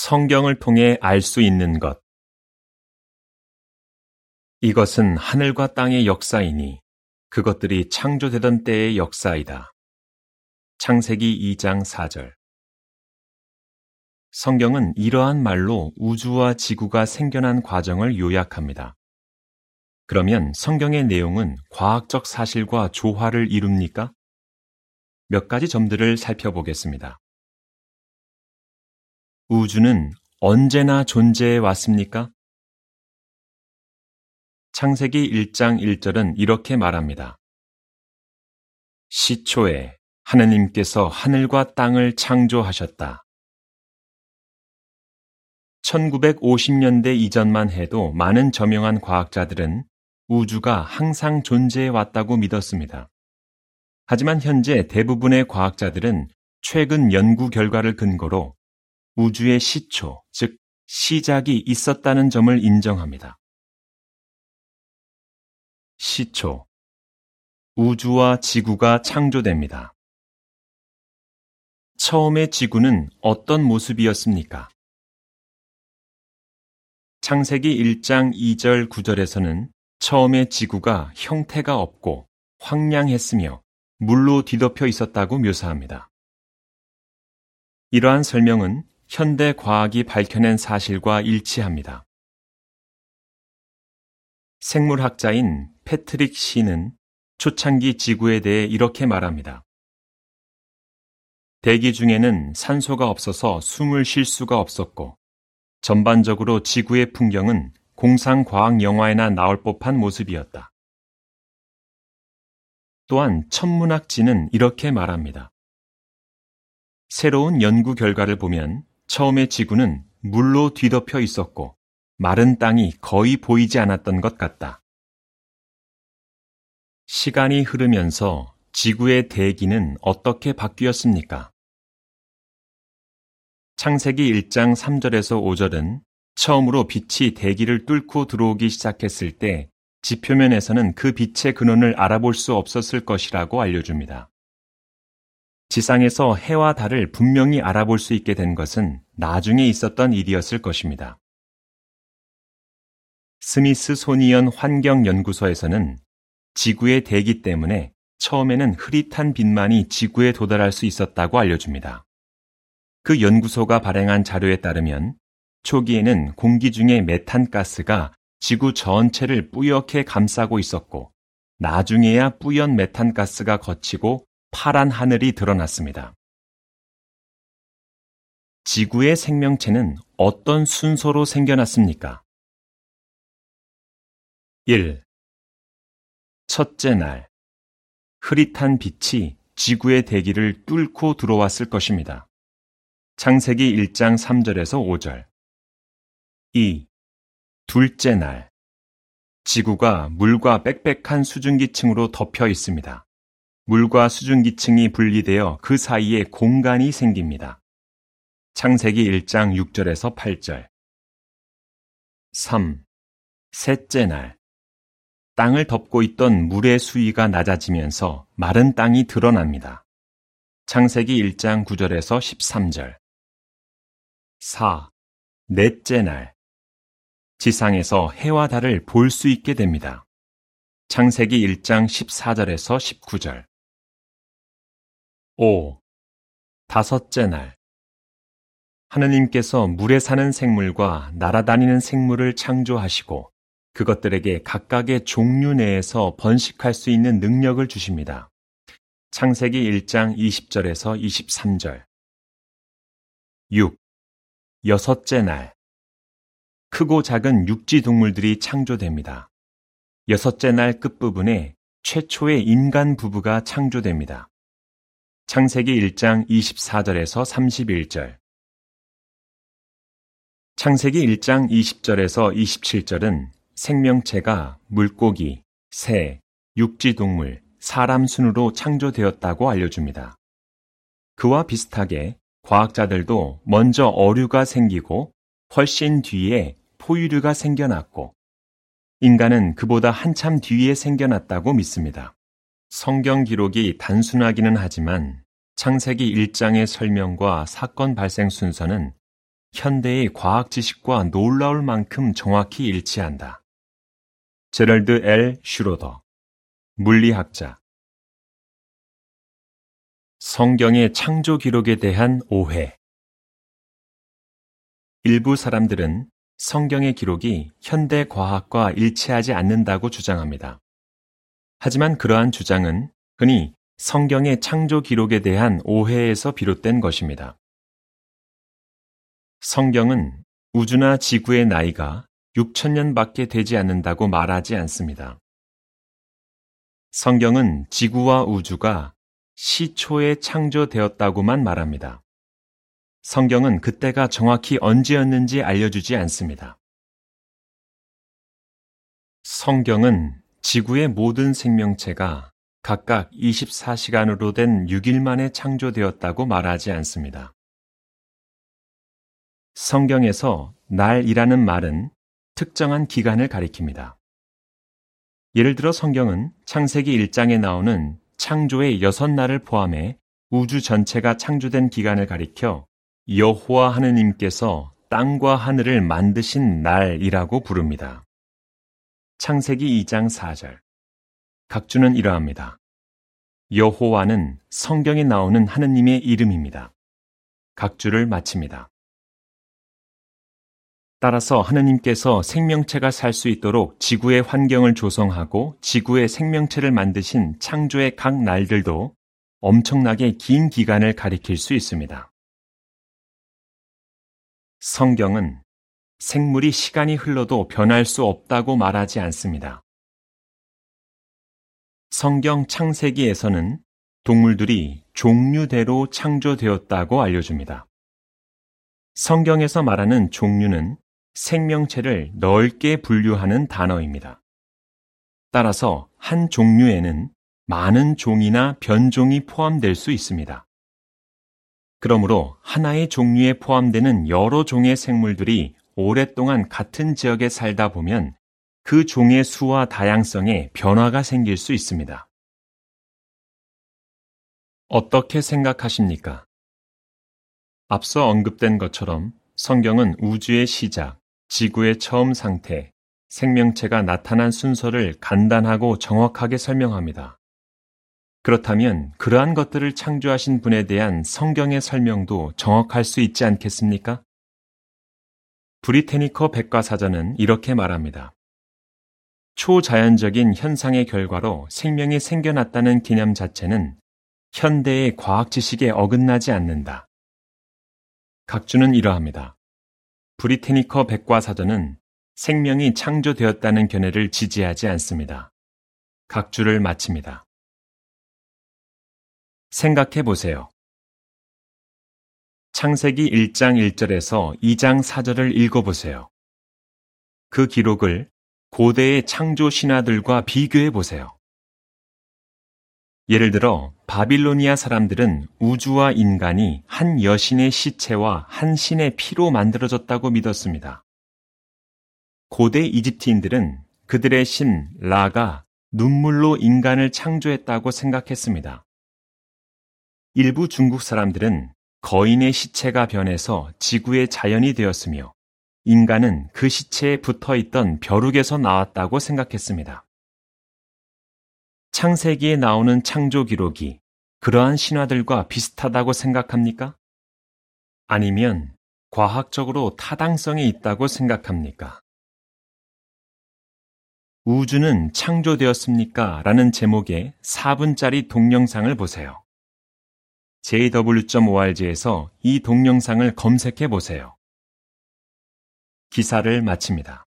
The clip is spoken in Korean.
성경을 통해 알 수 있는 것. 이것은 하늘과 땅의 역사이니 그것들이 창조되던 때의 역사이다. 창세기 2장 4절. 성경은 이러한 말로 우주와 지구가 생겨난 과정을 요약합니다. 그러면 성경의 내용은 과학적 사실과 조화를 이룹니까? 몇 가지 점들을 살펴보겠습니다. 우주는 언제나 존재해 왔습니까? 창세기 1장 1절은 이렇게 말합니다. 시초에 하느님께서 하늘과 땅을 창조하셨다. 1950년대 이전만 해도 많은 저명한 과학자들은 우주가 항상 존재해 왔다고 믿었습니다. 하지만 현재 대부분의 과학자들은 최근 연구 결과를 근거로 우주의 시초, 즉 시작이 있었다는 점을 인정합니다. 시초 우주와 지구가 창조됩니다. 처음의 지구는 어떤 모습이었습니까? 창세기 1장 2절 9절에서는 처음의 지구가 형태가 없고 황량했으며 물로 뒤덮여 있었다고 묘사합니다. 이러한 설명은 현대 과학이 밝혀낸 사실과 일치합니다. 생물학자인 패트릭 시는 초창기 지구에 대해 이렇게 말합니다. 대기 중에는 산소가 없어서 숨을 쉴 수가 없었고, 전반적으로 지구의 풍경은 공상 과학 영화에나 나올 법한 모습이었다. 또한 천문학지는 이렇게 말합니다. 새로운 연구 결과를 보면 처음에 지구는 물로 뒤덮여 있었고 마른 땅이 거의 보이지 않았던 것 같다. 시간이 흐르면서 지구의 대기는 어떻게 바뀌었습니까? 창세기 1장 3절에서 5절은 처음으로 빛이 대기를 뚫고 들어오기 시작했을 때 지표면에서는 그 빛의 근원을 알아볼 수 없었을 것이라고 알려줍니다. 지상에서 해와 달을 분명히 알아볼 수 있게 된 것은 나중에 있었던 일이었을 것입니다. 스미스 소니언 환경연구소에서는 지구의 대기 때문에 처음에는 흐릿한 빛만이 지구에 도달할 수 있었다고 알려줍니다. 그 연구소가 발행한 자료에 따르면 초기에는 공기 중에 메탄가스가 지구 전체를 뿌옇게 감싸고 있었고 나중에야 뿌연 메탄가스가 거치고 파란 하늘이 드러났습니다. 지구의 생명체는 어떤 순서로 생겨났습니까? 1. 첫째 날, 흐릿한 빛이 지구의 대기를 뚫고 들어왔을 것입니다. 창세기 1장 3절에서 5절. 2. 둘째 날, 지구가 물과 빽빽한 수증기층으로 덮여 있습니다. 물과 수증기층이 분리되어 그 사이에 공간이 생깁니다. 창세기 1장 6절에서 8절. 3. 셋째 날. 땅을 덮고 있던 물의 수위가 낮아지면서 마른 땅이 드러납니다. 창세기 1장 9절에서 13절. 4. 넷째 날. 지상에서 해와 달을 볼 수 있게 됩니다. 창세기 1장 14절에서 19절. 5. 다섯째 날. 하느님께서 물에 사는 생물과 날아다니는 생물을 창조하시고 그것들에게 각각의 종류 내에서 번식할 수 있는 능력을 주십니다. 창세기 1장 20절에서 23절. 6. 여섯째 날. 크고 작은 육지 동물들이 창조됩니다. 여섯째 날 끝부분에 최초의 인간 부부가 창조됩니다. 창세기 1장 24절에서 31절. 창세기 1장 20절에서 27절은 생명체가 물고기, 새, 육지동물, 사람 순으로 창조되었다고 알려줍니다. 그와 비슷하게 과학자들도 먼저 어류가 생기고 훨씬 뒤에 포유류가 생겨났고 인간은 그보다 한참 뒤에 생겨났다고 믿습니다. 성경 기록이 단순하기는 하지만 창세기 1장의 설명과 사건 발생 순서는 현대의 과학 지식과 놀라울 만큼 정확히 일치한다. 제럴드 L. 슈로더, 물리학자. 성경의 창조 기록에 대한 오해. 일부 사람들은 성경의 기록이 현대 과학과 일치하지 않는다고 주장합니다. 하지만 그러한 주장은 흔히 성경의 창조 기록에 대한 오해에서 비롯된 것입니다. 성경은 우주나 지구의 나이가 6천년밖에 되지 않는다고 말하지 않습니다. 성경은 지구와 우주가 시초에 창조되었다고만 말합니다. 성경은 그때가 정확히 언제였는지 알려주지 않습니다. 성경은 지구의 모든 생명체가 각각 24시간으로 된 6일 만에 창조되었다고 말하지 않습니다. 성경에서 날이라는 말은 특정한 기간을 가리킵니다. 예를 들어 성경은 창세기 1장에 나오는 창조의 여섯 날을 포함해 우주 전체가 창조된 기간을 가리켜 여호와 하느님께서 땅과 하늘을 만드신 날이라고 부릅니다. 창세기 2장 4절. 각주는 이러합니다. 여호와는 성경에 나오는 하느님의 이름입니다. 각주를 마칩니다. 따라서 하느님께서 생명체가 살 수 있도록 지구의 환경을 조성하고 지구의 생명체를 만드신 창조의 각 날들도 엄청나게 긴 기간을 가리킬 수 있습니다. 성경은 생물이 시간이 흘러도 변할 수 없다고 말하지 않습니다. 성경 창세기에서는 동물들이 종류대로 창조되었다고 알려줍니다. 성경에서 말하는 종류는 생명체를 넓게 분류하는 단어입니다. 따라서 한 종류에는 많은 종이나 변종이 포함될 수 있습니다. 그러므로 하나의 종류에 포함되는 여러 종의 생물들이 오랫동안 같은 지역에 살다 보면 그 종의 수와 다양성에 변화가 생길 수 있습니다. 어떻게 생각하십니까? 앞서 언급된 것처럼 성경은 우주의 시작, 지구의 처음 상태, 생명체가 나타난 순서를 간단하고 정확하게 설명합니다. 그렇다면 그러한 것들을 창조하신 분에 대한 성경의 설명도 정확할 수 있지 않겠습니까? 브리테니커 백과사전은 이렇게 말합니다. 초자연적인 현상의 결과로 생명이 생겨났다는 개념 자체는 현대의 과학 지식에 어긋나지 않는다. 각주는 이러합니다. 브리테니커 백과사전은 생명이 창조되었다는 견해를 지지하지 않습니다. 각주를 마칩니다. 생각해 보세요. 창세기 1장 1절에서 2장 4절을 읽어보세요. 그 기록을 고대의 창조 신화들과 비교해 보세요. 예를 들어 바빌로니아 사람들은 우주와 인간이 한 여신의 시체와 한 신의 피로 만들어졌다고 믿었습니다. 고대 이집트인들은 그들의 신 라가 눈물로 인간을 창조했다고 생각했습니다. 일부 중국 사람들은 거인의 시체가 변해서 지구의 자연이 되었으며 인간은 그 시체에 붙어 있던 벼룩에서 나왔다고 생각했습니다. 창세기에 나오는 창조 기록이 그러한 신화들과 비슷하다고 생각합니까? 아니면 과학적으로 타당성이 있다고 생각합니까? 우주는 창조되었습니까? 라는 제목의 4분짜리 동영상을 보세요. jw.org에서 이 동영상을 검색해 보세요. 기사를 마칩니다.